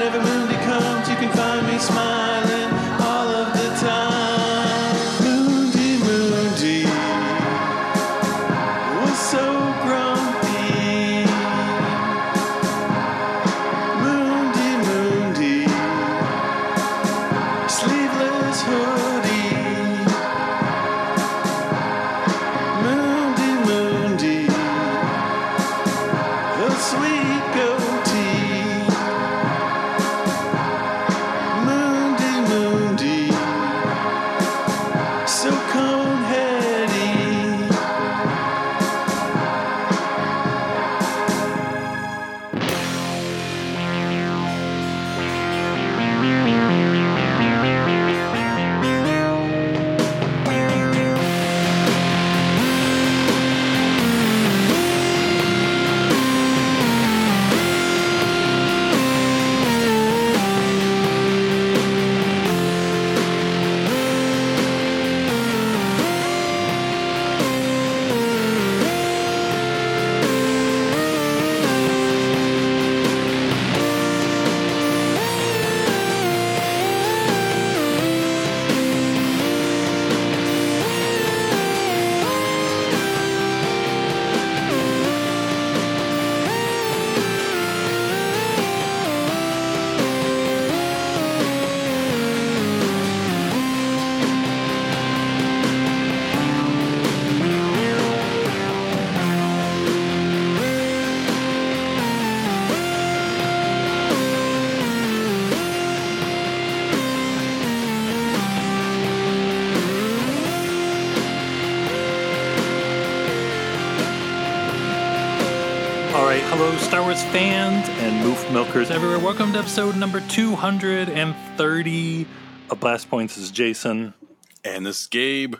but whenever Mundi comes, you can find me smiling Star Wars fans and Moof Milkers everywhere. Welcome to episode number 230 of Blast Points. This is Jason. And this is Gabe.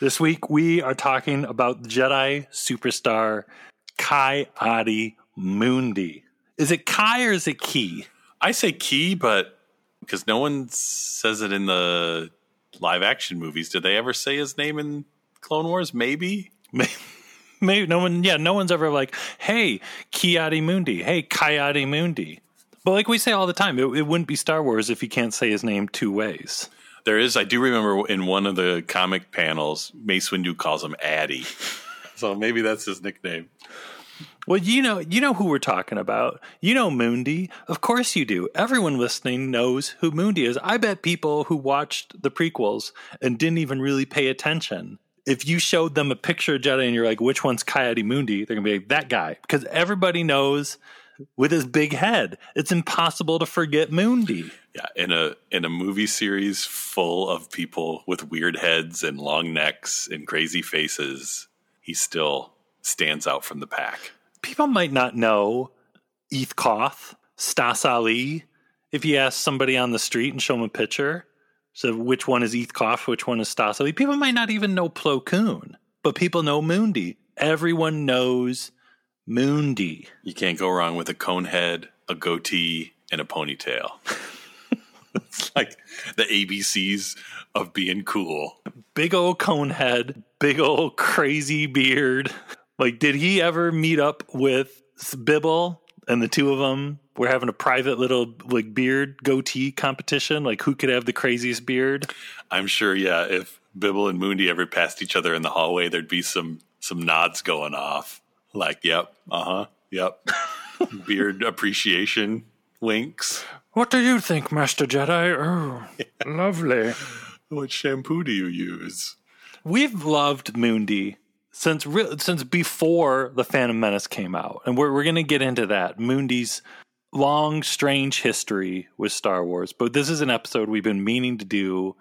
This week we are talking about Jedi superstar Kai Adi Mundi. Is it Kai or is it Key? I say key, but because no one says it in the live action movies. Did they ever say his name in Clone Wars? Maybe. Maybe no one, yeah, no one's ever like, hey, Kiadi Mundi, hey, Kayadi Mundi. But like we say all the time, it, it wouldn't be Star Wars if you can't say his name two ways. There is. I do remember in one of the comic panels, Mace Windu calls him Addy. so maybe that's his nickname. Well, you know, you know who we're talking about. You know Mundi. Of course you do. Everyone listening knows who Mundi is. I bet people who watched the prequels and didn't even really pay attention. If you showed them a picture of Jedi and you're like, which one's Ki-Adi-Mundi? They're gonna be like, that guy. Because everybody knows with his big head. It's impossible to forget Mundi. Yeah, in a in a movie series full of people with weird heads and long necks and crazy faces, he still stands out from the pack. People might not know Eth Koth, Stass Allie. If you ask somebody on the street and show them a picture, so which one is Eth Koth, which one is Stass Allie, people might not even know Plo Koon, but people know Mundi. Everyone knows Mundi. You can't go wrong with a cone head, a goatee, and a ponytail. it's like the ABCs of being cool. Big old cone head, big old crazy beard. Like, did he ever meet up with Bibble and the two of them were having a private little like beard goatee competition? Like, who could have the craziest beard? I'm sure, yeah, if Bibble and Mundi ever passed each other in the hallway, there'd be some some nods going off. Like, yep, uh huh, yep. Beard appreciation winks. What do you think, Master Jedi? Oh, lovely. What shampoo do you use? We've loved Mundi since re- since before the Phantom Menace came out, and we're we're gonna get into that. Mundi's long, strange history with Star Wars, but this is an episode we've been meaning to do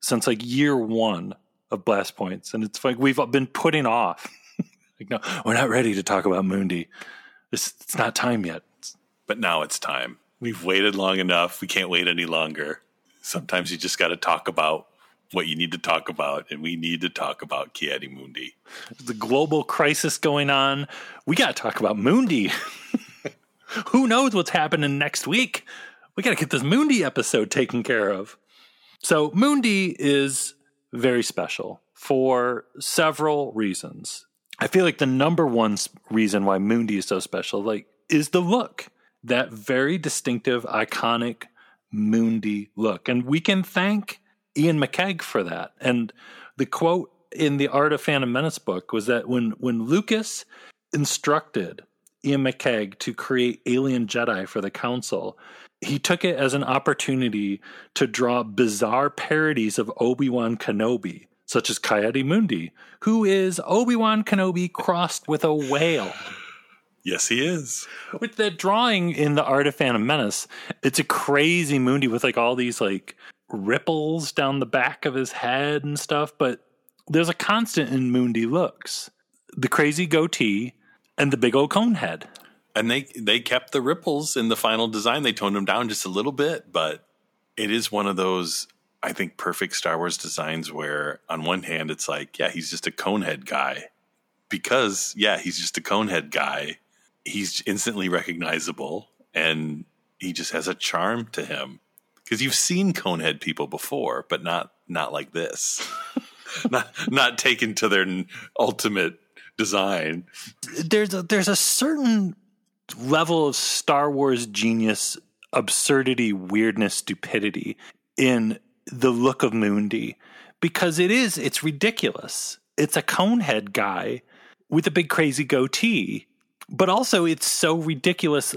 since like year one of Blast Points, and it's like we've been putting off. like, no, we're not ready to talk about Mundi. It's, it's not time yet. But now it's time. We've waited long enough. We can't wait any longer. Sometimes you just got to talk about what you need to talk about, and we need to talk about Ki-Adi-Mundi. the global crisis going on. We got to talk about Mundi. Who knows what's happening next week? We got to get this Mundi episode taken care of. So, Mundi is very special for several reasons. I feel like the number one reason why Mundi is so special, like, is the look. That very distinctive, iconic Mundi look. And we can thank Iain McCaig for that. And the quote in the Art of Phantom Menace book was that when when Lucas instructed Iain McCaig to create Alien Jedi for the Council, he took it as an opportunity to draw bizarre parodies of Obi-Wan Kenobi, such as Ki-Adi-Mundi, who is Obi-Wan Kenobi crossed with a whale. Yes, he is. With the drawing in the Art of Phantom Menace, it's a crazy Mundi with like all these like ripples down the back of his head and stuff. But there's a constant in Mundi looks: the crazy goatee and the big old cone head. And they they kept the ripples in the final design. They toned them down just a little bit, but it is one of those I think perfect Star Wars designs where on one hand it's like, yeah, he's just a conehead guy. Because yeah, he's just a conehead guy. He's instantly recognizable and he just has a charm to him. Cuz you've seen conehead people before, but not not like this. not not taken to their ultimate design. There's a, there's a certain level of Star Wars genius, absurdity, weirdness, stupidity in the look of Mundi because it is it's ridiculous. It's a conehead guy with a big crazy goatee, but also it's so ridiculous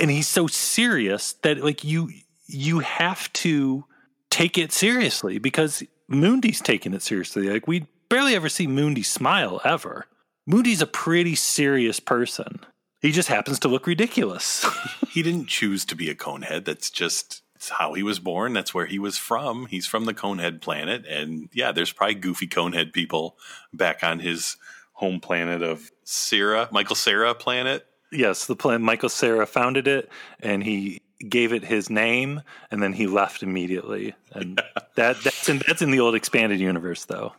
and he's so serious that like you you have to take it seriously because Mundi's taking it seriously. Like we barely ever see Mundi smile ever. Mundi's a pretty serious person. He just happens to look ridiculous. he didn't choose to be a conehead. That's just it's how he was born. That's where he was from. He's from the conehead planet. And yeah, there's probably goofy conehead people back on his home planet of Sarah, Michael Sarah planet. yes, the plan Michael Sarah founded it and he gave it his name and then he left immediately. And that that's in that's in the old expanded universe though.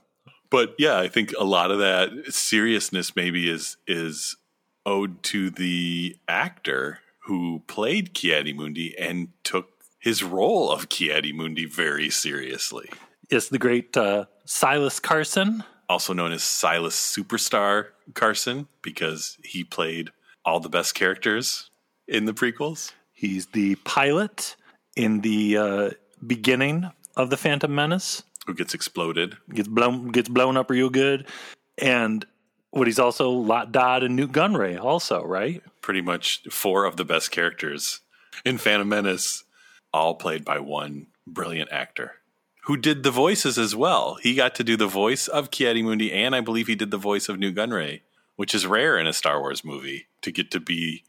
But yeah, I think a lot of that seriousness maybe is is owed to the actor who played Ki-Adi-Mundi and took his role of Ki-Adi-Mundi very seriously. Yes, the great uh, Silas Carson. also known as Silas Superstar Carson because he played all the best characters in the prequels. He's the pilot in the uh, beginning of the Phantom Menace. Who gets exploded? Gets blown gets blown up real good. And what he's also Lott Dod and Nute Gunray also, right? Pretty much four of the best characters in Phantom Menace, all played by one brilliant actor who did the voices as well. He got to do the voice of Ki-Adi-Mundi, and I believe he did the voice of Nute Gunray, which is rare in a Star Wars movie to get to be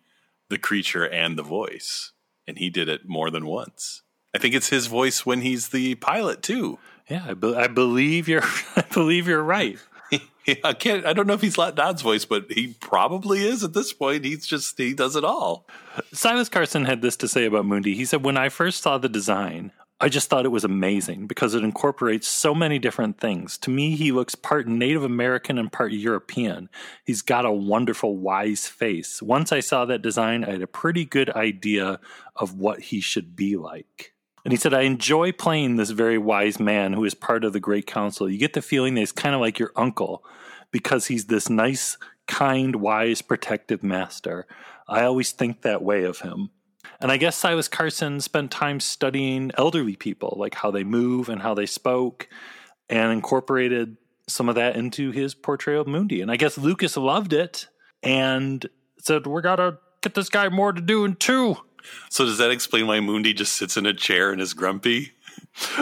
the creature and the voice. And he did it more than once. I think it's his voice when he's the pilot too. Yeah, I, be- I believe you're I believe you're right. I can't. I don't know if he's Lott Dod's voice, but he probably is at this point. He's just he does it all. Silas Carson had this to say about Mundi. He said, When I first saw the design, I just thought it was amazing because it incorporates so many different things. To me, he looks part Native American and part European. He's got a wonderful, wise face. Once I saw that design, I had a pretty good idea of what he should be like. And he said, I enjoy playing this very wise man who is part of the Great Council. You get the feeling that he's kind of like your uncle because he's this nice, kind, wise, protective master. I always think that way of him. And I guess Silas Carson spent time studying elderly people, like how they move and how they spoke, and incorporated some of that into his portrayal of Mundi. And I guess Lucas loved it and said, We gotta get this guy more to do in two. So does that explain why Mundi just sits in a chair and is grumpy?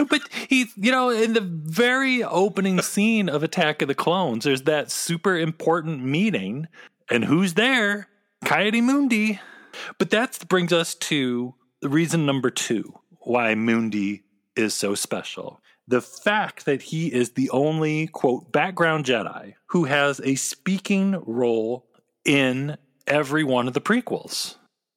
But he, you know, in the very opening scene of Attack of the Clones, there's that super important meeting, and who's there? Ki-Adi-Mundi. But that brings us to the reason number two why Mundi is so special. The fact that he is the only, quote, background Jedi who has a speaking role in every one of the prequels.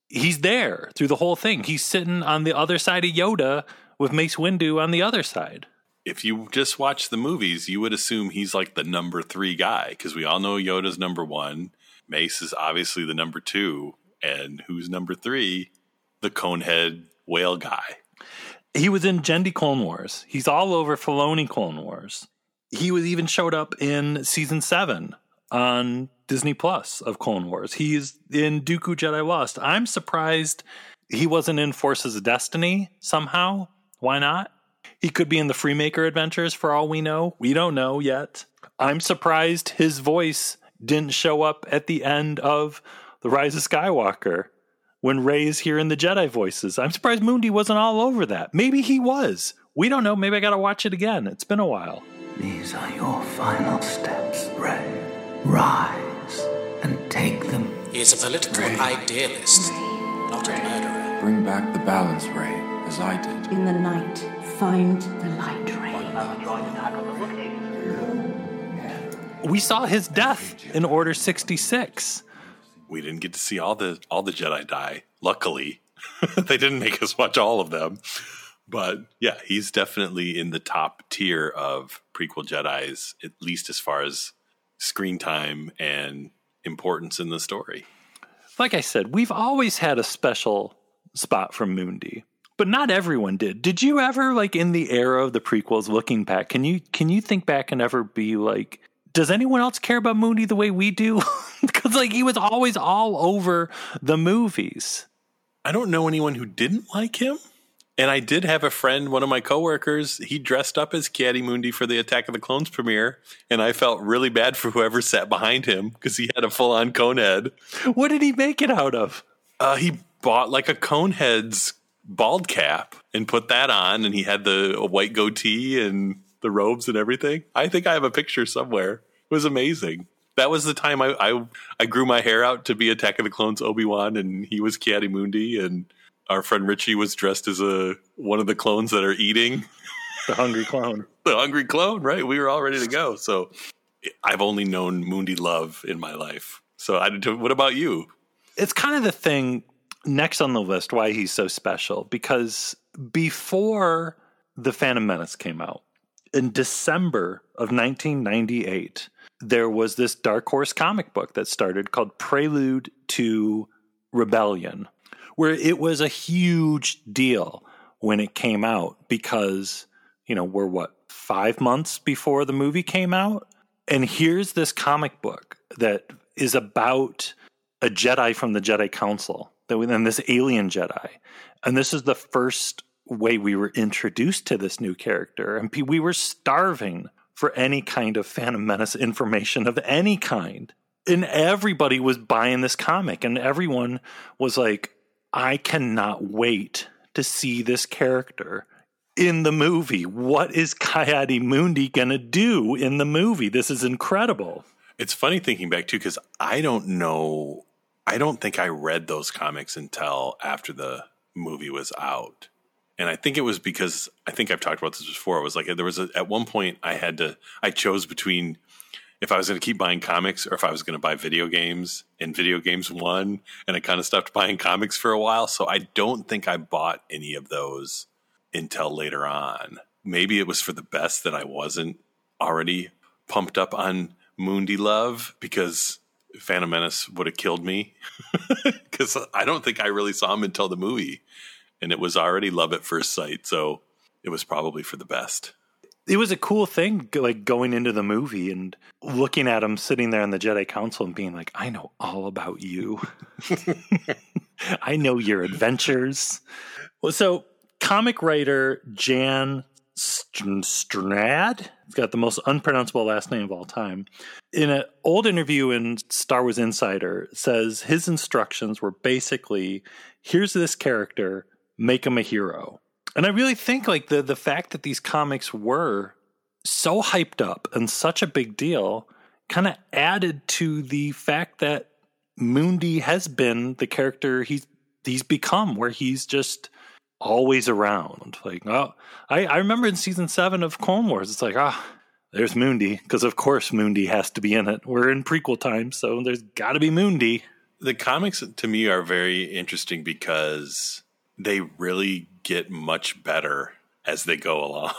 He's there through the whole thing. He's sitting on the other side of Yoda with Mace Windu on the other side. If you just watch the movies, you would assume he's like the number three guy because we all know Yoda's number one. Mace is obviously the number two. And who's number three? The Conehead whale guy. He was in Genndy Clone Wars. He's all over Filoni Clone Wars. He was even showed up in season seven on Disney Plus of Clone Wars. He's in Dooku Jedi Lost. I'm surprised he wasn't in Forces of Destiny somehow. Why not? He could be in the Freemaker Adventures for all we know. We don't know yet. I'm surprised his voice didn't show up at the end of The Rise of Skywalker when Rey's hearing the Jedi voices. I'm surprised Mundi wasn't all over that. Maybe he was. We don't know. Maybe I got to watch it again. It's been a while. These are your final steps, Rey. Rise and take them. He is a political idealist, not a murderer. Bring back the balance, Rey, as I did. In the night, find the light ray. We saw his death in Order 66. We didn't get to see all the all the Jedi die. Luckily, they didn't make us watch all of them. But yeah, he's definitely in the top tier of prequel Jedi's, at least as far as screen time and importance in the story. Like I said, we've always had a special spot from Mundi, but not everyone did. Did you ever like in the era of the prequels looking back, can you can you think back and ever be like does anyone else care about Mundi the way we do? Because like he was always all over the movies. I don't know anyone who didn't like him. And I did have a friend, one of my coworkers, he dressed up as Ki-Adi-Mundi for the Attack of the Clones premiere, and I felt really bad for whoever sat behind him because he had a full on cone head. What did he make it out of? Uh, he bought like a conehead's bald cap and put that on, and he had the a white goatee and the robes and everything. I think I have a picture somewhere. It was amazing. That was the time I I, I grew my hair out to be Attack of the Clones Obi Wan, and he was Ki-Adi-Mundi, and our friend Richie was dressed as a one of the clones that are eating The hungry clone. the hungry clone. Right, we were all ready to go. So I've only known Mundi love in my life. So I, what about you? It's kind of the thing next on the list why he's so special because before the Phantom Menace came out in December of 1998, there was this Dark Horse comic book that started called Prelude to Rebellion, where it was a huge deal when it came out because, you know, we're what, five months before the movie came out? And here's this comic book that is about a Jedi from the Jedi Council, and this alien Jedi. And this is the first way we were introduced to this new character. And we were starving for any kind of Phantom Menace information of any kind. And everybody was buying this comic, and everyone was like, I cannot wait to see this character in the movie. What is Ki-Adi-Mundi going to do in the movie? This is incredible. It's funny thinking back too, because I don't know. I don't think I read those comics until after the movie was out. And I think it was because I think I've talked about this before. It was like there was a, at one point I had to, I chose between if I was going to keep buying comics or if I was going to buy video games, and video games won. And I kind of stopped buying comics for a while. So I don't think I bought any of those until later on. Maybe it was for the best that I wasn't already pumped up on Mundi Love because Phantom Menace would have killed me. Because I don't think I really saw him until the movie. And it was already love at first sight. So it was probably for the best. It was a cool thing, like going into the movie and looking at him sitting there in the Jedi Council and being like, I know all about you. I know your adventures. Well, so comic writer Jan St- Strnad, he's got the most unpronounceable last name of all time. In an old interview in Star Wars Insider, says his instructions were basically, here's this character, make him a hero. And I really think like the the fact that these comics were so hyped up and such a big deal kind of added to the fact that Mundi has been the character he's he's become where he's just always around. Like, oh, I, I remember in season seven of Clone Wars, it's like, ah, there's Mundi, because of course Mundi has to be in it. We're in prequel time, so there's got to be Mundi. The comics to me are very interesting because they really get much better as they go along.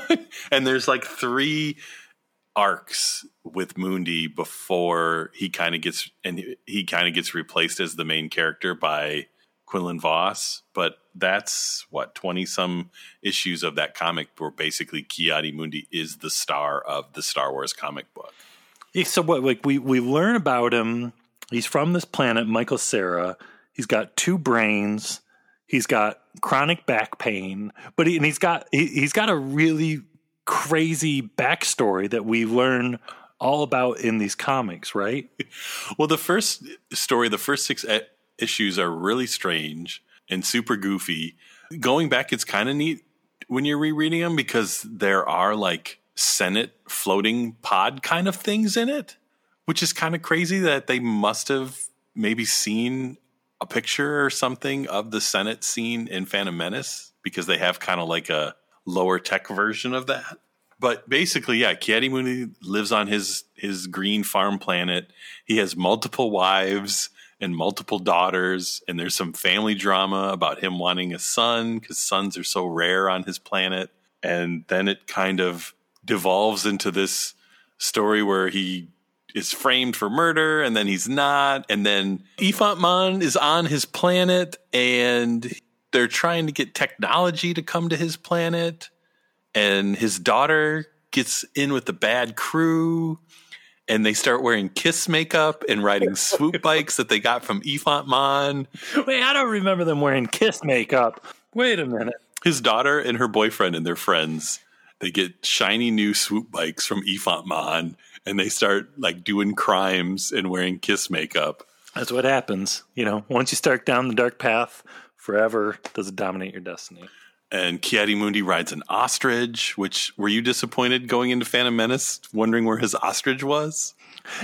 and there's like three arcs with Mundi before he kind of gets and he- he kind of gets replaced as the main character by Quinlan Vos, but that's what 20 some issues of that comic where basically Ki-Adi-Mundi is the star of the Star Wars comic book. Yeah, so what? Like we we learn about him. He's from this planet, Michael Sarah. He's got two brains. He's got chronic back pain, but he, and he's got he, he's got a really crazy backstory that we learn all about in these comics, right? Well, the first story, the first six issues are really strange and super goofy. Going back, it's kind of neat when you're rereading them because there are like Senate floating pod kind of things in it, which is kind of crazy that they must have maybe seen a picture or something of the Senate scene in Phantom Menace because they have kind of like a lower tech version of that. But basically, yeah, Ki-Adi-Mundi lives on his his green farm planet. He has multiple wives and multiple daughters, and there's some family drama about him wanting a son because sons are so rare on his planet. And then it kind of devolves into this story where he is framed for murder and then he's not. And then Ephant Mon is on his planet and they're trying to get technology to come to his planet. And his daughter gets in with the bad crew and they start wearing kiss makeup and riding swoop bikes that they got from Ephant Mon. Wait, I don't remember them wearing kiss makeup. Wait a minute. His daughter and her boyfriend and their friends, they get shiny new swoop bikes from Ephant Mon and they start like doing crimes and wearing kiss makeup. That's what happens. You know, once you start down the dark path, forever does it dominate your destiny. And Ki-Adi-Mundi rides an ostrich, which were you disappointed going into Phantom Menace, wondering where his ostrich was?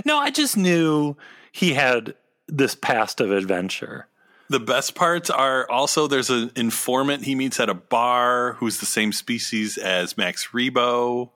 No, I just knew he had this past of adventure. The best parts are also there's an informant he meets at a bar who's the same species as Max Rebo.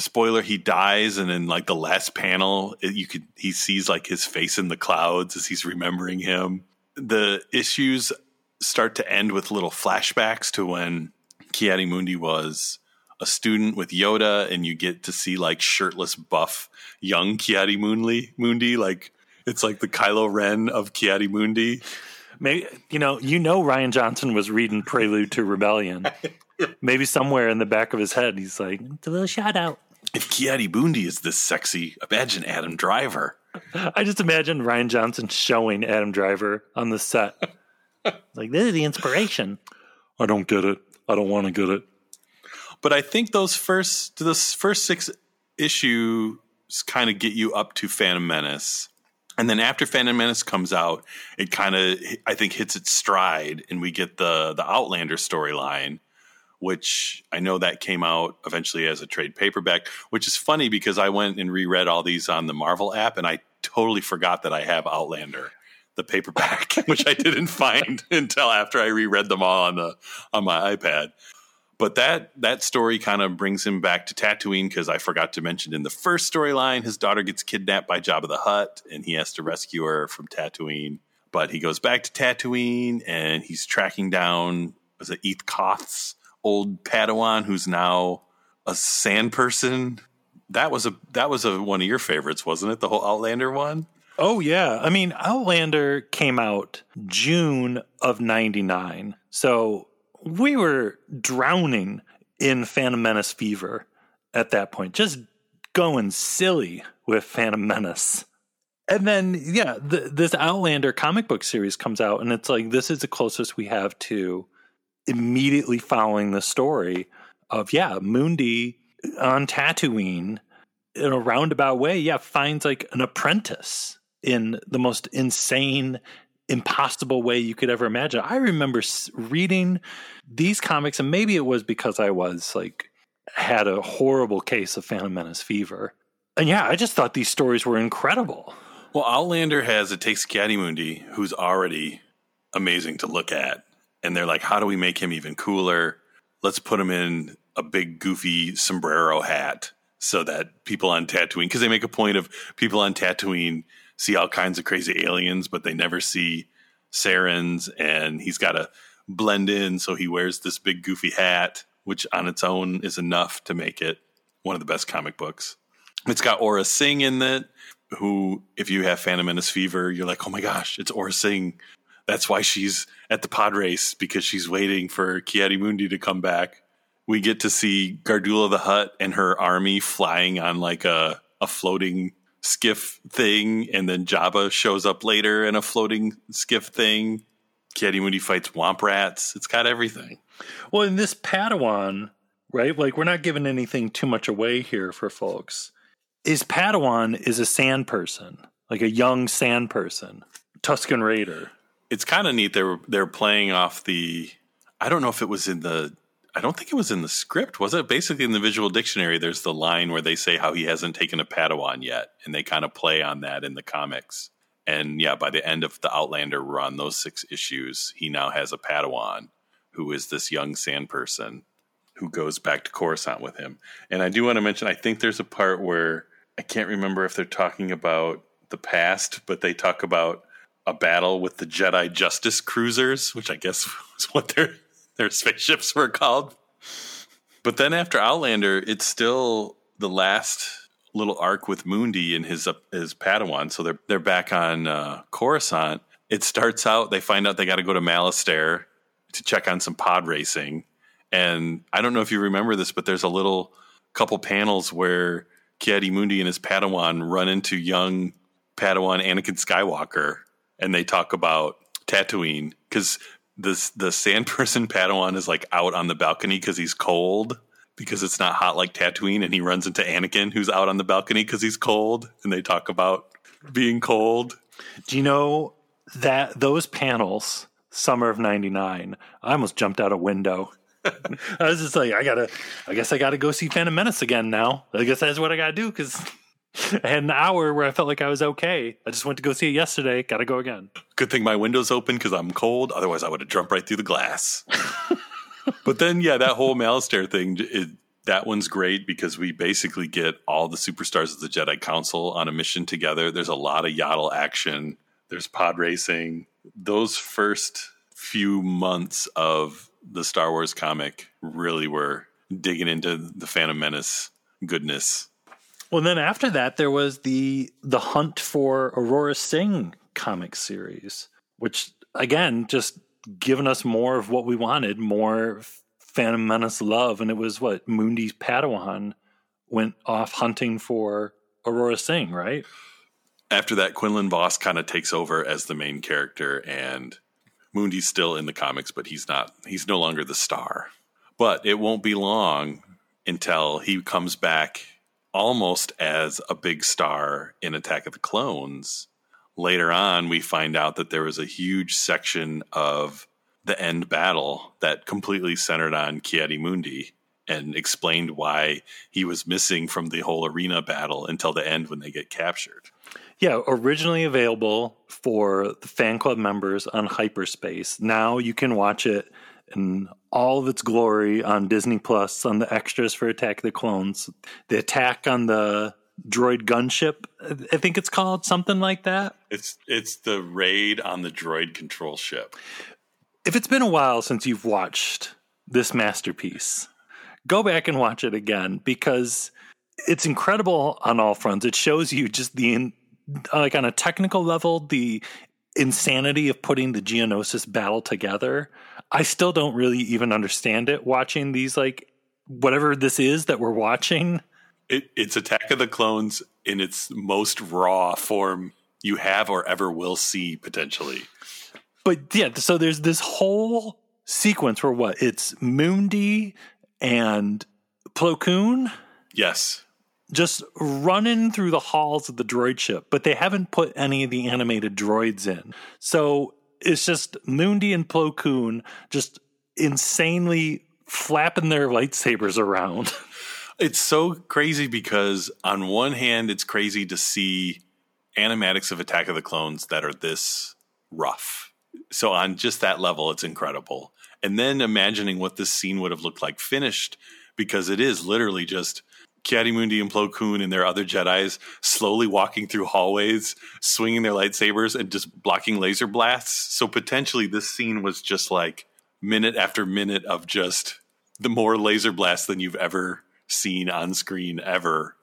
Spoiler, he dies, and in like the last panel, it- you could he sees like his face in the clouds as he's remembering him. The issues start to end with little flashbacks to when Ki-Adi-Mundi was a student with Yoda, and you get to see like shirtless, buff, young Ki-Adi-Mundi. Mundi, like it's like the Kylo Ren of Ki-Adi-Mundi. Maybe you know, you know, Rian Johnson was reading Prelude to Rebellion. Maybe somewhere in the back of his head, he's like, "It's a little shout out." If Ki-Adi-Mundi is this sexy, imagine Adam Driver. I just imagine Rian Johnson showing Adam Driver on the set. like, this is the inspiration. I don't get it. I don't want to get it. But I think those first those first six issues kind of get you up to Phantom Menace. And then after Phantom Menace comes out, it kind of I think hits its stride and we get the the Outlander storyline, which I know that came out eventually as a trade paperback, which is funny because I went and reread all these on the Marvel app and I totally forgot that I have Outlander the paperback, which I didn't find until after I reread them all on the on my iPad. But that that story kind of brings him back to Tatooine because I forgot to mention in the first storyline, his daughter gets kidnapped by Jabba the Hutt, and he has to rescue her from Tatooine. But he goes back to Tatooine, and he's tracking down was it Eth Koth's old Padawan, who's now a sand person. That was a that was a one of your favorites, wasn't it? The whole Outlander one. Oh yeah. I mean, Outlander came out June of 99. So we were drowning in Phantom Menace fever at that point. Just going silly with Phantom Menace. And then yeah, the, this Outlander comic book series comes out and it's like this is the closest we have to immediately following the story of yeah, Mundi on Tatooine in a roundabout way, yeah, finds like an apprentice in the most insane, impossible way you could ever imagine. I remember reading these comics, and maybe it was because I was like had a horrible case of Phantom Menace fever. And yeah, I just thought these stories were incredible. Well, Outlander has it takes Ki-Adi-Mundi, who's already amazing to look at. And they're like, how do we make him even cooler? Let's put him in a big goofy sombrero hat so that people on Tatooine, because they make a point of people on Tatooine see all kinds of crazy aliens, but they never see Cereans, and he's got to blend in, so he wears this big goofy hat, which on its own is enough to make it one of the best comic books. It's got Aurra Sing in it, who, if you have Phantom Menace fever, you're like, oh my gosh, it's Aurra Sing. That's why she's at the pod race because she's waiting for Mundi to come back. We get to see Gardulla the Hutt and her army flying on like a, a floating skiff thing, and then Jabba shows up later in a floating skiff thing. Mundi fights Womp Rats. It's got everything. Well, in this Padawan, right? Like we're not giving anything too much away here for folks. Is Padawan is a sand person, like a young sand person, Tusken Raider. It's kind of neat. They're they're playing off the. I don't know if it was in the. I don't think it was in the script. Was it basically in the visual dictionary? There's the line where they say how he hasn't taken a Padawan yet, and they kind of play on that in the comics. And yeah, by the end of the Outlander run, those six issues, he now has a Padawan who is this young sand person who goes back to Coruscant with him. And I do want to mention, I think there's a part where I can't remember if they're talking about the past, but they talk about a battle with the Jedi Justice cruisers, which I guess was what their their spaceships were called. But then after Outlander, it's still the last little arc with Mundi and his uh, his Padawan. So they're they're back on uh, Coruscant. It starts out they find out they got to go to Malastare to check on some pod racing, and I don't know if you remember this, but there's a little couple panels where Ki-Adi-Mundi and his Padawan run into young Padawan Anakin Skywalker, and they talk about Tatooine because the the sand person Padawan is like out on the balcony because he's cold because it's not hot like Tatooine, and he runs into Anakin who's out on the balcony because he's cold, and they talk about being cold. Do you know that those panels, summer of '99, I almost jumped out a window. I was just like, I gotta, I guess I gotta go see Phantom Menace again now. I guess that's what I gotta do because I had an hour where I felt like I was okay. I just went to go see it yesterday. Gotta go again. Good thing my window's open because I'm cold. Otherwise, I would have jumped right through the glass. but then, yeah, that whole Malastare thing, it, that one's great because we basically get all the superstars of the Jedi Council on a mission together. There's a lot of Yaddle action. There's pod racing. Those first few months of the Star Wars comic really were digging into the Phantom Menace goodness. Well, then after that, there was the the Hunt for Aurra Sing comic series, which again just given us more of what we wanted, more Phantom Menace love, and it was what Mundi's Padawan went off hunting for Aurra Sing, right? After that, Quinlan Vos kind of takes over as the main character, and Mundi's still in the comics, but he's not. He's no longer the star. But it won't be long until he comes back almost as a big star in Attack of the Clones. Later on, we find out that there was a huge section of the end battle that completely centered on Ki-Adi-Mundi and explained why he was missing from the whole arena battle until the end when they get captured. Yeah, originally available for the fan club members on Hyperspace. Now you can watch it in all of its glory on Disney Plus on the extras for Attack of the Clones. The attack on the droid gunship, I think it's called something like that. It's it's the raid on the droid control ship. If it's been a while since you've watched this masterpiece, go back and watch it again because it's incredible on all fronts. It shows you just the like on a technical level the insanity of putting the Geonosis battle together. I still don't really even understand it watching these like whatever this is that we're watching. It, it's Attack of the Clones in its most raw form you have or ever will see potentially. But yeah, so there's this whole sequence where what? It's Mundi and Plo Koon. Yes just running through the halls of the droid ship, but they haven't put any of the animated droids in. So it's just Mundi and Plo Koon just insanely flapping their lightsabers around. It's so crazy because on one hand, it's crazy to see animatics of Attack of the Clones that are this rough So on just that level, it's incredible. And then imagining what this scene would have looked like finished, because it is literally just Kiadi and Plo Koon and their other Jedi's slowly walking through hallways, swinging their lightsabers and just blocking laser blasts. So potentially this scene was just like minute after minute of just the more laser blasts than you've ever seen on screen ever.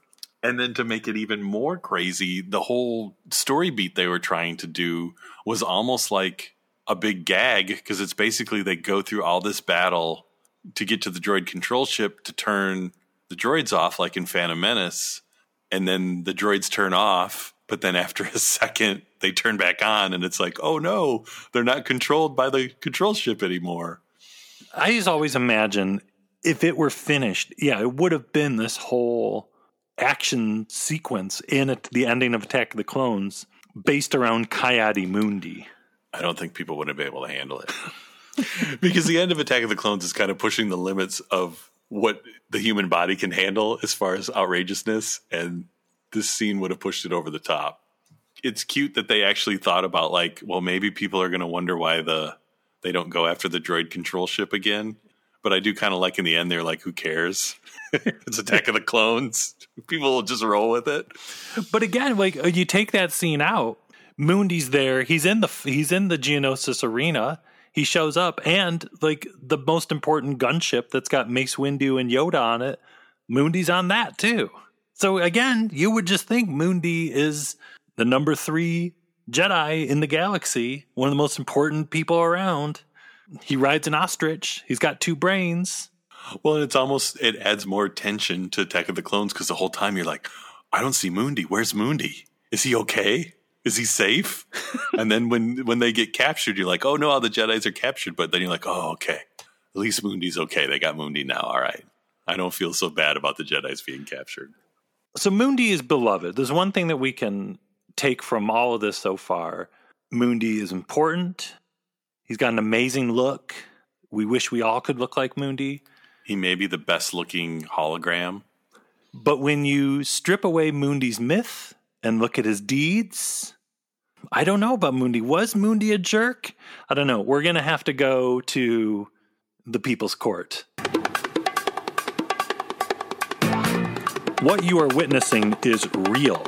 And then to make it even more crazy, the whole story beat they were trying to do was almost like a big gag because it's basically they go through all this battle to get to the droid control ship to turn the droids off, like in Phantom Menace, and then the droids turn off. But then after a second, they turn back on, and it's like, oh no, they're not controlled by the control ship anymore. I just always imagine if it were finished, yeah, it would have been this whole action sequence in it, the ending of Attack of the Clones based around Ki-Adi-Mundi. I don't think people would have been able to handle it. because the end of Attack of the Clones is kind of pushing the limits of what the human body can handle as far as outrageousness, and this scene would have pushed it over the top. It's cute that they actually thought about like, well, maybe people are going to wonder why the they don't go after the droid control ship again. But I do kind of like in the end, they're like, who cares? it's Attack of the Clones. People will just roll with it. But again, like uh, you take that scene out, Mundi's there. He's in the he's in the Geonosis arena. He shows up, and like the most important gunship that's got Mace Windu and Yoda on it, Mundi's on that too. So again, you would just think Mundi is the number three Jedi in the galaxy, one of the most important people around. He rides an ostrich. He's got two brains. Well, and it's almost it adds more tension to Attack of the Clones because the whole time you're like, I don't see Mundi. Where's Mundi? Is he okay? Is he safe? and then when when they get captured, you're like, oh no, all the Jedi's are captured. But then you're like, oh okay, at least Mundi's okay. They got Mundi now. All right, I don't feel so bad about the Jedi's being captured. So Mundi is beloved. There's one thing that we can take from all of this so far. Mundi is important. He's got an amazing look. We wish we all could look like Mundi. He may be the best looking hologram. But when you strip away Mundi's myth and look at his deeds, I don't know about Mundi. Was Mundi a jerk? I don't know. We're going to have to go to the People's Court. What you are witnessing is real.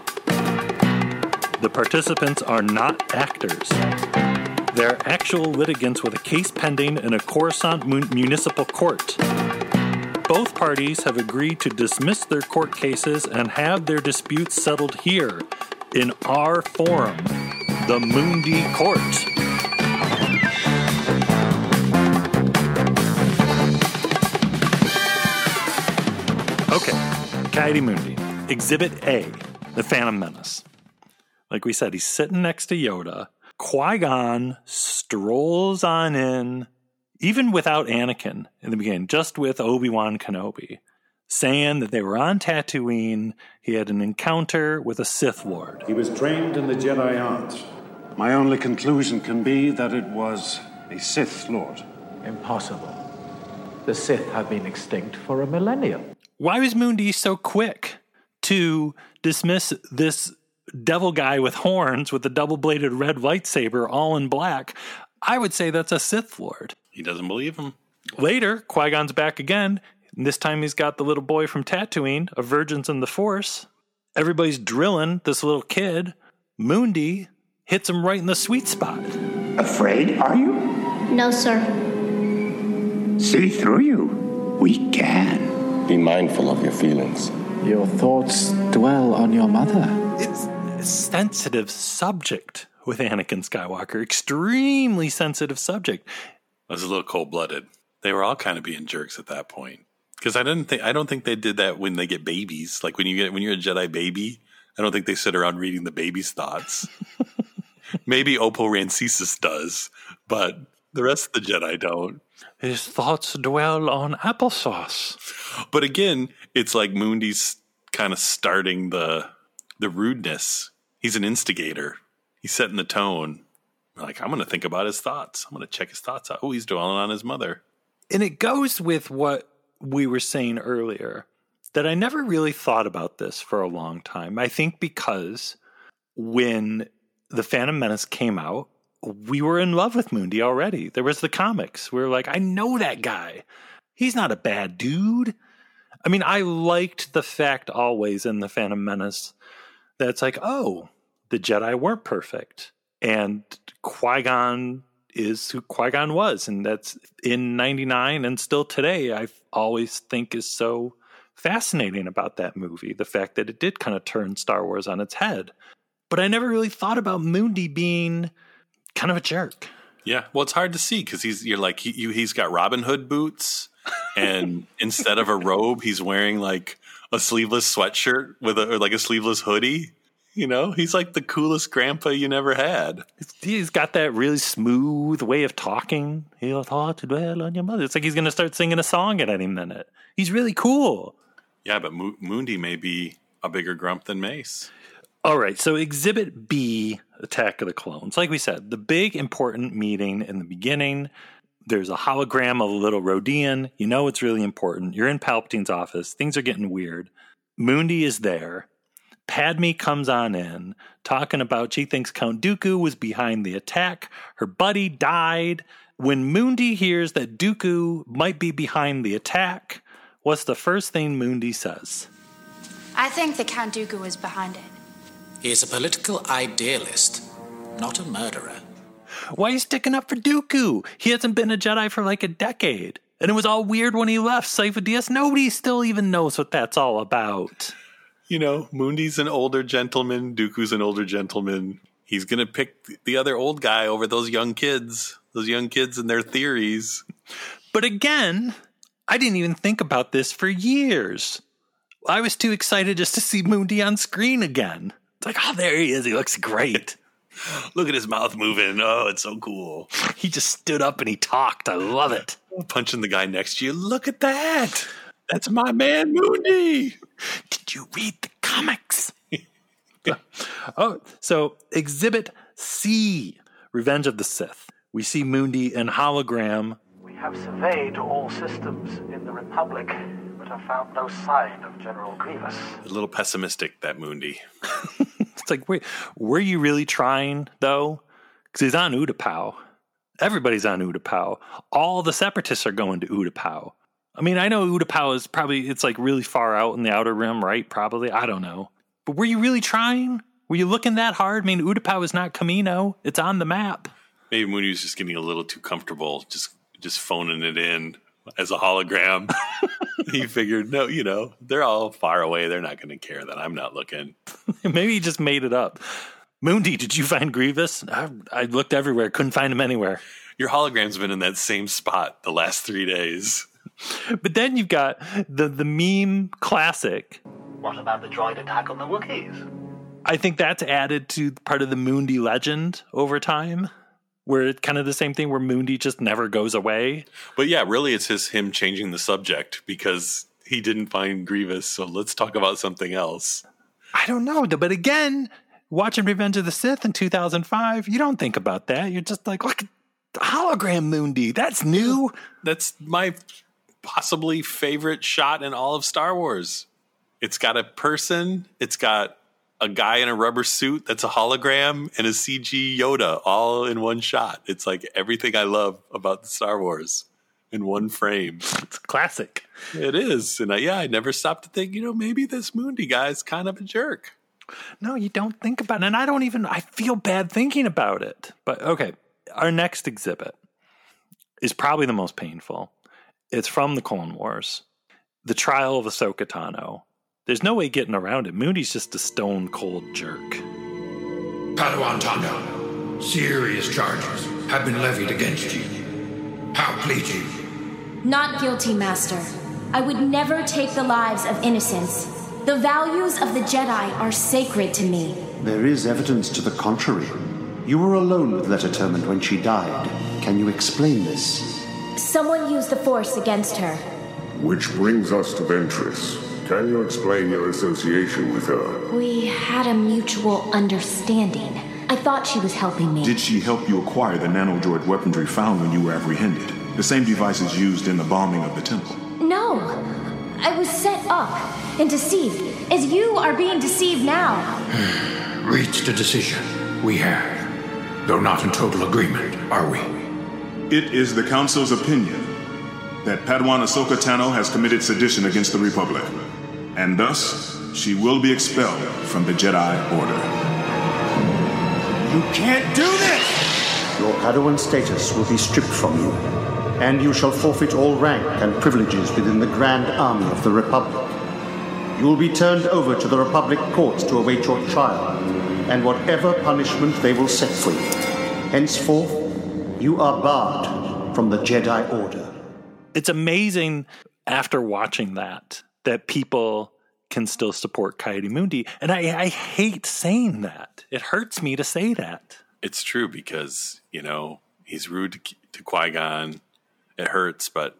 The participants are not actors. They're actual litigants with a case pending in a Coruscant mun- municipal court. Both parties have agreed to dismiss their court cases and have their disputes settled here in our forum, the Mundi Court. Okay, Ki-Adi-Mundi, Exhibit A, The Phantom Menace. Like we said, he's sitting next to Yoda. Qui Gon strolls on in, even without Anakin in the beginning, just with Obi Wan Kenobi, saying that they were on Tatooine. He had an encounter with a Sith Lord. He was trained in the Jedi arts. My only conclusion can be that it was a Sith Lord. Impossible. The Sith have been extinct for a millennium. Why was Mundi so quick to dismiss this devil guy with horns with a double bladed red lightsaber all in black? I would say that's a Sith Lord. He doesn't believe him. Later, Qui Gon's back again. And this time he's got the little boy from Tatooine, a vergence in the Force. Everybody's drilling this little kid. Mundi hits him right in the sweet spot. Afraid, are you? No, sir. See through you. We can. Be mindful of your feelings. Your thoughts dwell on your mother. It's a sensitive subject with Anakin Skywalker. Extremely sensitive subject. I was a little cold blooded. They were all kind of being jerks at that point. Because I didn't think I don't think they did that when they get babies. Like when you get when you're a Jedi baby, I don't think they sit around reading the baby's thoughts. Maybe Oppo Rancisis does, but the rest of the Jedi don't. His thoughts dwell on applesauce. But again, it's like Mundi's kind of starting the the rudeness. He's an instigator. He's setting the tone. Like I'm going to think about his thoughts. I'm going to check his thoughts out. Oh, he's dwelling on his mother. And it goes with what we were saying earlier that I never really thought about this for a long time. I think because when The Phantom Menace came out, we were in love with Mundi already. There was the comics. We were like, I know that guy. He's not a bad dude. I mean, I liked the fact always in the Phantom Menace that it's like, oh, the Jedi weren't perfect, and Qui Gon is who Qui Gon was, and that's in '99 and still today. I always think is so fascinating about that movie, the fact that it did kind of turn Star Wars on its head. But I never really thought about Mundi being kind of a jerk. Yeah, well, it's hard to see because he's you're like he, you, he's got Robin Hood boots, and instead of a robe, he's wearing like a sleeveless sweatshirt with a or like a sleeveless hoodie. You know, he's like the coolest grandpa you never had. He's got that really smooth way of talking. He'll thought to dwell on your mother. It's like he's going to start singing a song at any minute. He's really cool. Yeah, but Mo- Mundi may be a bigger grump than Mace. All right, so Exhibit B, Attack of the Clones. Like we said, the big important meeting in the beginning. There's a hologram of a little Rodian. You know it's really important. You're in Palpatine's office. Things are getting weird. Mundi is there. Padme comes on in, talking about she thinks Count Dooku was behind the attack. Her buddy died. When Mundi hears that Dooku might be behind the attack, what's the first thing Mundi says? I think that Count Dooku was behind it. He is a political idealist, not a murderer. Why are you sticking up for Dooku? He hasn't been a Jedi for like a decade. And it was all weird when he left Sifo-Dyas. Nobody still even knows what that's all about. You know, Mundi's an older gentleman. Dooku's an older gentleman. He's going to pick the other old guy over those young kids, those young kids and their theories. But again, I didn't even think about this for years. I was too excited just to see Mundi on screen again. It's like, oh, there he is. He looks great. Look at his mouth moving. Oh, it's so cool. He just stood up and he talked. I love it. Punching the guy next to you. Look at that. That's my man, Mundi. Did you read the comics? oh, so Exhibit C Revenge of the Sith. We see Mundi in hologram. We have surveyed all systems in the Republic, but have found no sign of General Grievous. A little pessimistic, that Mundi. it's like, wait, were you really trying, though? Because he's on Utapau. Everybody's on Utapau. All the separatists are going to Utapau. I mean, I know Utapau is probably, it's like really far out in the outer rim, right? Probably. I don't know. But were you really trying? Were you looking that hard? I mean, Utapau is not Kamino. It's on the map. Maybe Mundi was just getting a little too comfortable, just just phoning it in as a hologram. he figured, no, you know, they're all far away. They're not going to care that I'm not looking. Maybe he just made it up. Mundi, did you find Grievous? I, I looked everywhere, couldn't find him anywhere. Your hologram's been in that same spot the last three days. But then you've got the the meme classic. What about the droid attack on the Wookiees? I think that's added to part of the Mundi legend over time, where it's kind of the same thing where Mundi just never goes away. But yeah, really, it's his him changing the subject because he didn't find Grievous. So let's talk about something else. I don't know, but again, watching Revenge of the Sith in 2005, you don't think about that. You're just like, look, hologram Mundi. That's new. That's my possibly favorite shot in all of Star Wars. It's got a person, it's got a guy in a rubber suit that's a hologram, and a CG Yoda all in one shot. It's like everything I love about Star Wars in one frame. It's classic. It is. And I, yeah, I never stopped to think, you know, maybe this Mundi guy's kind of a jerk. No, you don't think about it. And I don't even, I feel bad thinking about it. But okay, our next exhibit is probably the most painful. It's from the Clone Wars, the trial of Ahsoka Tano. There's no way getting around it. Mundi's just a stone cold jerk. Padawan Tano, serious charges have been levied against you. How plead you? Not guilty, Master. I would never take the lives of innocents. The values of the Jedi are sacred to me. There is evidence to the contrary. You were alone with Letta Turmond when she died. Can you explain this? Someone used the Force against her. Which brings us to Ventress. Can you explain your association with her? We had a mutual understanding. I thought she was helping me. Did she help you acquire the nanodroid weaponry found when you were apprehended? The same devices used in the bombing of the temple? No. I was set up and deceived, as you are being deceived now. Reached a decision. We have. though not in total agreement, are we? It is the Council's opinion that Padawan Ahsoka Tano has committed sedition against the Republic, and thus she will be expelled from the Jedi Order. You can't do this! Your Padawan status will be stripped from you, and you shall forfeit all rank and privileges within the Grand Army of the Republic. You will be turned over to the Republic courts to await your trial, and whatever punishment they will set for you. Henceforth, you are barred from the Jedi Order. It's amazing after watching that that people can still support Ki-Adi-Mundi. And I, I hate saying that. It hurts me to say that. It's true because, you know, he's rude to, to Qui Gon. It hurts, but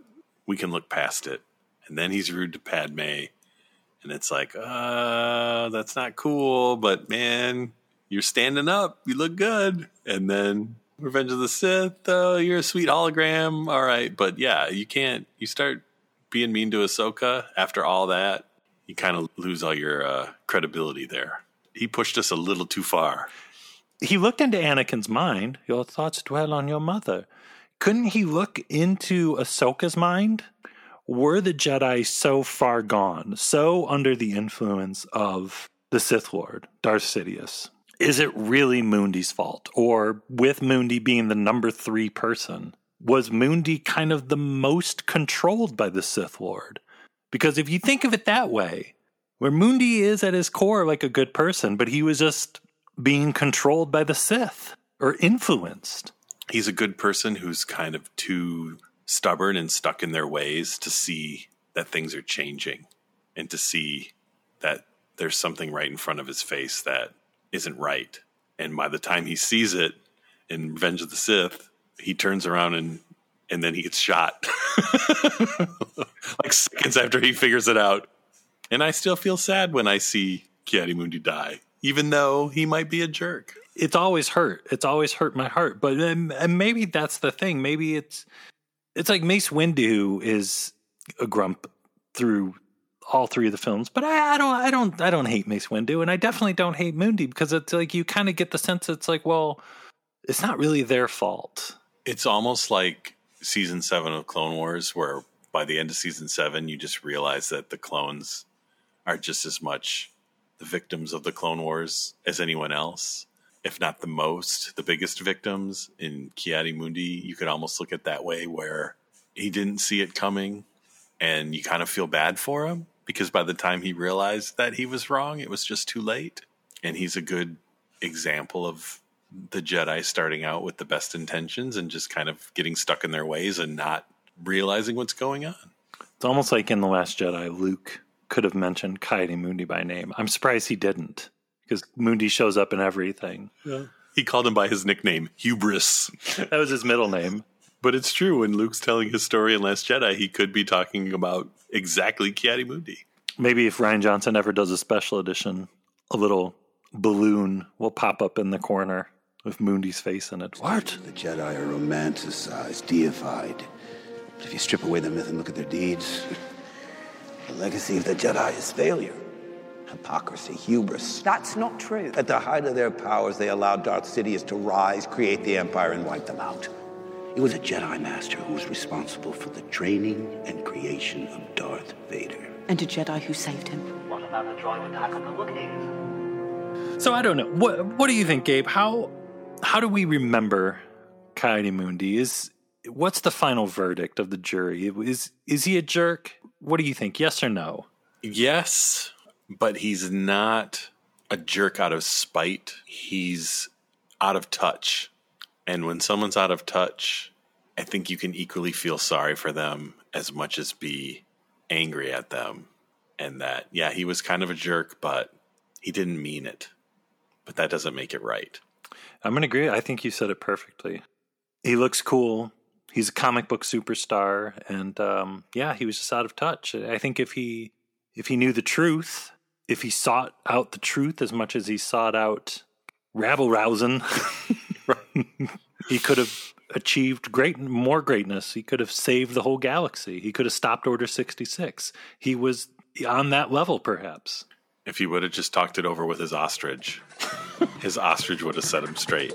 we can look past it. And then he's rude to Padme. And it's like, uh, that's not cool, but man, you're standing up. You look good. And then Revenge of the Sith, oh, you're a sweet hologram. All right. But yeah, you can't, you start being mean to Ahsoka after all that, you kind of lose all your uh, credibility there. He pushed us a little too far. He looked into Anakin's mind. Your thoughts dwell on your mother. Couldn't he look into Ahsoka's mind? Were the Jedi so far gone, so under the influence of the Sith Lord, Darth Sidious? Is it really Mundi's fault? Or with Mundi being the number three person, was Mundi kind of the most controlled by the Sith Lord? Because if you think of it that way, where Mundi is at his core like a good person, but he was just being controlled by the Sith or influenced. He's a good person who's kind of too stubborn and stuck in their ways to see that things are changing and to see that there's something right in front of his face that isn't right. And by the time he sees it in Revenge of the Sith, he turns around and and then he gets shot like seconds after he figures it out. And I still feel sad when I see Ki-Adi-Mundi die, even though he might be a jerk. It's always hurt. It's always hurt my heart. But um, and maybe that's the thing. Maybe it's it's like Mace Windu is a grump through all three of the films. But I, I don't I don't I don't hate Mace Windu, and I definitely don't hate Mundi because it's like you kind of get the sense it's like well, it's not really their fault. It's almost like season seven of Clone Wars, where by the end of season seven, you just realize that the clones are just as much the victims of the Clone Wars as anyone else, if not the most, the biggest victims. In Ki-Adi-Mundi, you could almost look at that way, where he didn't see it coming, and you kind of feel bad for him because by the time he realized that he was wrong, it was just too late. And he's a good example of the Jedi starting out with the best intentions and just kind of getting stuck in their ways and not realizing what's going on. It's almost like in The Last Jedi, Luke could have mentioned Ki-Adi-Mundi by name. I'm surprised he didn't because Mundi shows up in everything. Yeah. He called him by his nickname, Hubris. that was his middle name. But it's true. When Luke's telling his story in Last Jedi, he could be talking about exactly Ki-Adi-Mundi. Maybe if Rian Johnson ever does a special edition, a little balloon will pop up in the corner with Mundi's face in it. What? The Jedi are romanticized, deified. But if you strip away the myth and look at their deeds, the legacy of the Jedi is failure, hypocrisy, hubris. That's not true. At the height of their powers, they allowed Darth Sidious to rise, create the Empire, and wipe them out. It was a Jedi Master who was responsible for the training and creation of Darth Vader. And a Jedi who saved him. What about the droid attack on the Wookiees? So I don't know. What What do you think, Gabe? How How do we remember Ki-Adi-Mundi? Is what's the final verdict of the jury? Is is he a jerk? What do you think? Yes or no? Yes, but he's not a jerk out of spite. He's out of touch. And when someone's out of touch, I think you can equally feel sorry for them as much as be angry at them. And that, yeah, he was kind of a jerk, but he didn't mean it. But that doesn't make it right. I'm going to agree. I think you said it perfectly. He looks cool. He's a comic book superstar, and um, yeah, he was just out of touch. I think if he if he knew the truth, if he sought out the truth as much as he sought out rabble rousing, he could have achieved great more greatness. He could have saved the whole galaxy. He could have stopped Order 66. He was on that level perhaps. If he would have just talked it over with his ostrich, his ostrich would have set him straight.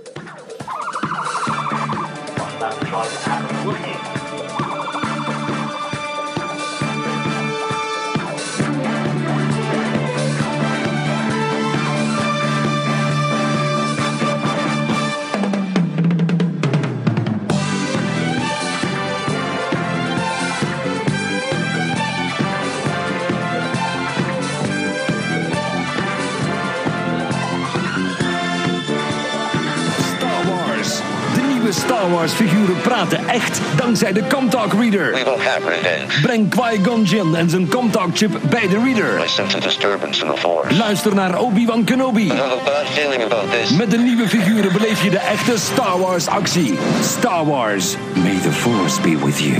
Praten echt dankzij de Comtalk Reader. We will have revenge. Breng Qui-Gon Jinn en zijn Comtalk chip bij de reader. I sense a disturbance in the force. Luister naar Obi-Wan Kenobi. I have a bad feeling about this. Met de nieuwe figuren beleef je de echte Star Wars actie. Star Wars. May the Force be with you.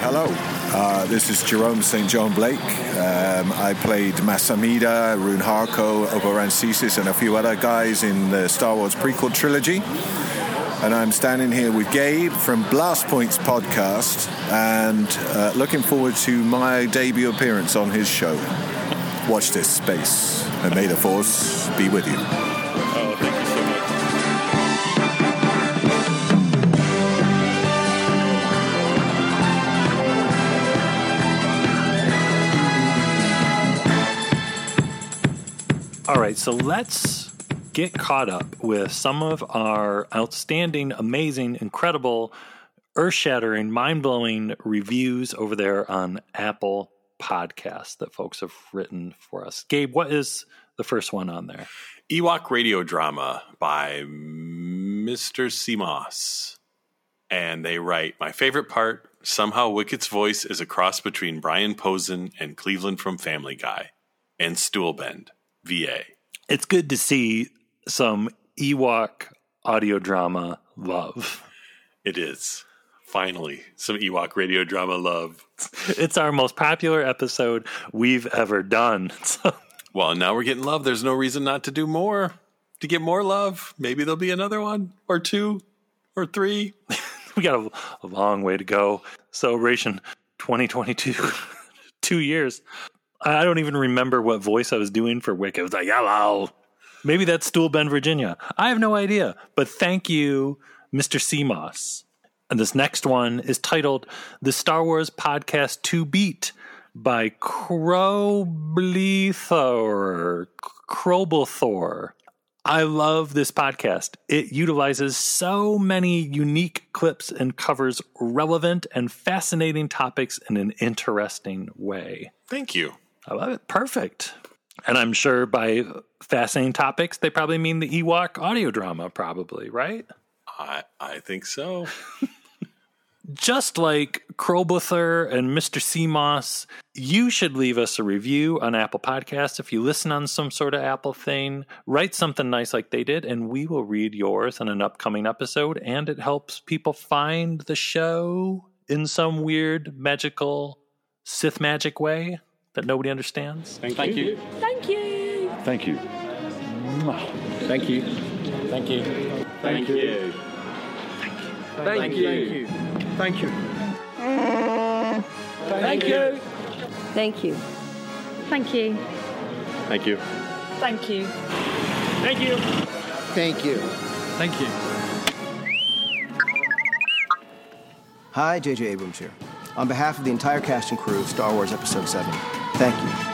Hello, uh, this is Jerome St. John Blake. Um, I played Masamida, Rune Harko, Oberon Cesis, and a few other guys in the Star Wars prequel trilogy. And I'm standing here with Gabe from Blast Points podcast and uh, looking forward to my debut appearance on his show. Watch this space, and may the Force be with you. Oh, thank you so much. All right, so let's get caught up with some of our outstanding, amazing, incredible, earth shattering, mind blowing reviews over there on Apple Podcasts that folks have written for us. Gabe, what is the first one on there? Ewok radio drama by Mr. Seamoss. And they write My favorite part somehow Wicket's voice is a cross between Brian Posen and Cleveland from Family Guy and Stoolbend, VA. It's good to see some Ewok audio drama love. It is. Finally, some Ewok radio drama love. It's our most popular episode we've ever done. So Well, now we're getting love. There's no reason not to do more. To get more love. Maybe there'll be another one or two or three. we got a, a long way to go. Celebration 2022, two years. I don't even remember what voice I was doing for Wick. It was like, hello. Maybe that's Stool Bend, Virginia. I have no idea. But thank you, Mr. Seamoss. And this next one is titled The Star Wars Podcast to Beat by Croblethor. Croblethor. I love this podcast. It utilizes so many unique clips and covers relevant and fascinating topics in an interesting way. Thank you. I love it. Perfect. And I'm sure by fascinating topics, they probably mean the Ewok audio drama, probably, right? I I think so. Just like Krobuther and Mr. Seamoss, you should leave us a review on Apple Podcasts. If you listen on some sort of Apple thing, write something nice like they did, and we will read yours in an upcoming episode. And it helps people find the show in some weird, magical, Sith magic way that nobody understands. Thank, Thank you. you. Thank you. Thank you. Thank you. Thank you. Thank you. Thank you. Thank you. Thank you. Thank you. Thank you. Thank you. Thank you. Thank you. Thank you. Thank you. Hi, J.J. Abrams here. On behalf of the entire cast and crew of Star Wars Episode 7, thank you.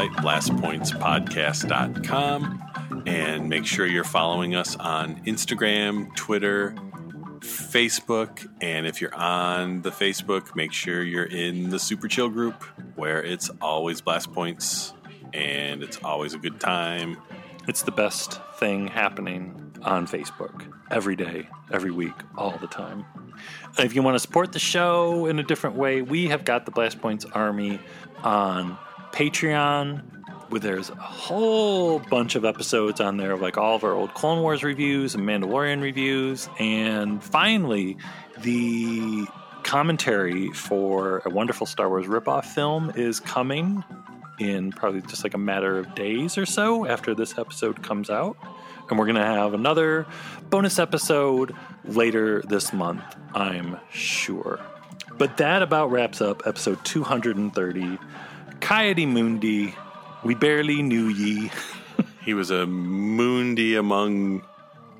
Website, blastpointspodcast.com, and make sure you're following us on Instagram, Twitter, Facebook. And if you're on the Facebook, make sure you're in the Super Chill group where it's always Blast Points and it's always a good time. It's the best thing happening on Facebook every day, every week, all the time. If you want to support the show in a different way, we have got the Blast Points Army on Patreon, where there's a whole bunch of episodes on there of like all of our old Clone Wars reviews and Mandalorian reviews. And finally, the commentary for a wonderful Star Wars ripoff film is coming in probably just like a matter of days or so after this episode comes out. And we're going to have another bonus episode later this month, I'm sure. But that about wraps up episode 230. Ki-Adi-Mundi, we barely knew ye. he was a Mundi among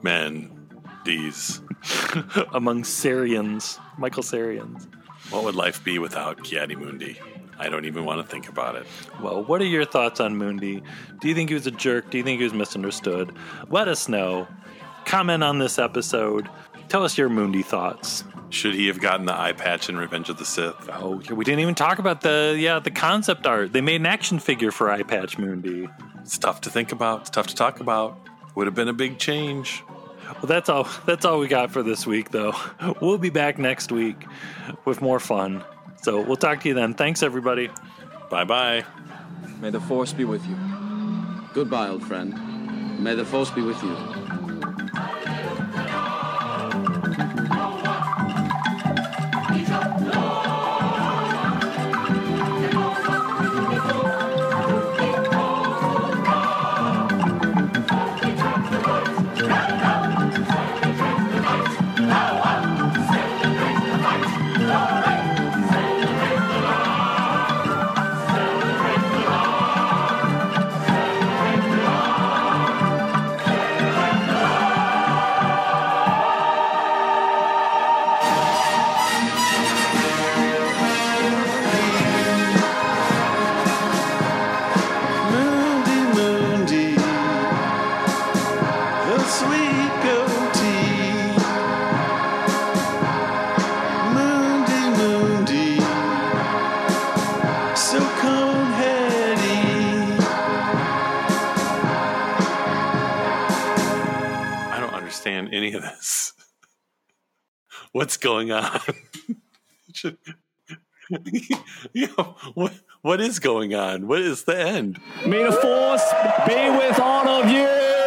men. These among Cereans, Michael Cereans. What would life be without Ki-Adi-Mundi? I don't even want to think about it. Well, what are your thoughts on Mundi? Do you think he was a jerk? Do you think he was misunderstood? Let us know. Comment on this episode. Tell us your Mundi thoughts. Should he have gotten the eye patch in Revenge of the Sith? Oh, we didn't even talk about the yeah the concept art. They made an action figure for Eye Patch Mundi. It's tough to think about. It's tough to talk about. Would have been a big change. Well, that's all. That's all we got for this week, though. We'll be back next week with more fun. So we'll talk to you then. Thanks, everybody. Bye bye. May the force be with you. Goodbye, old friend. May the force be with you. Going on? You know, what, what is going on? What is the end? May the force be with all of you.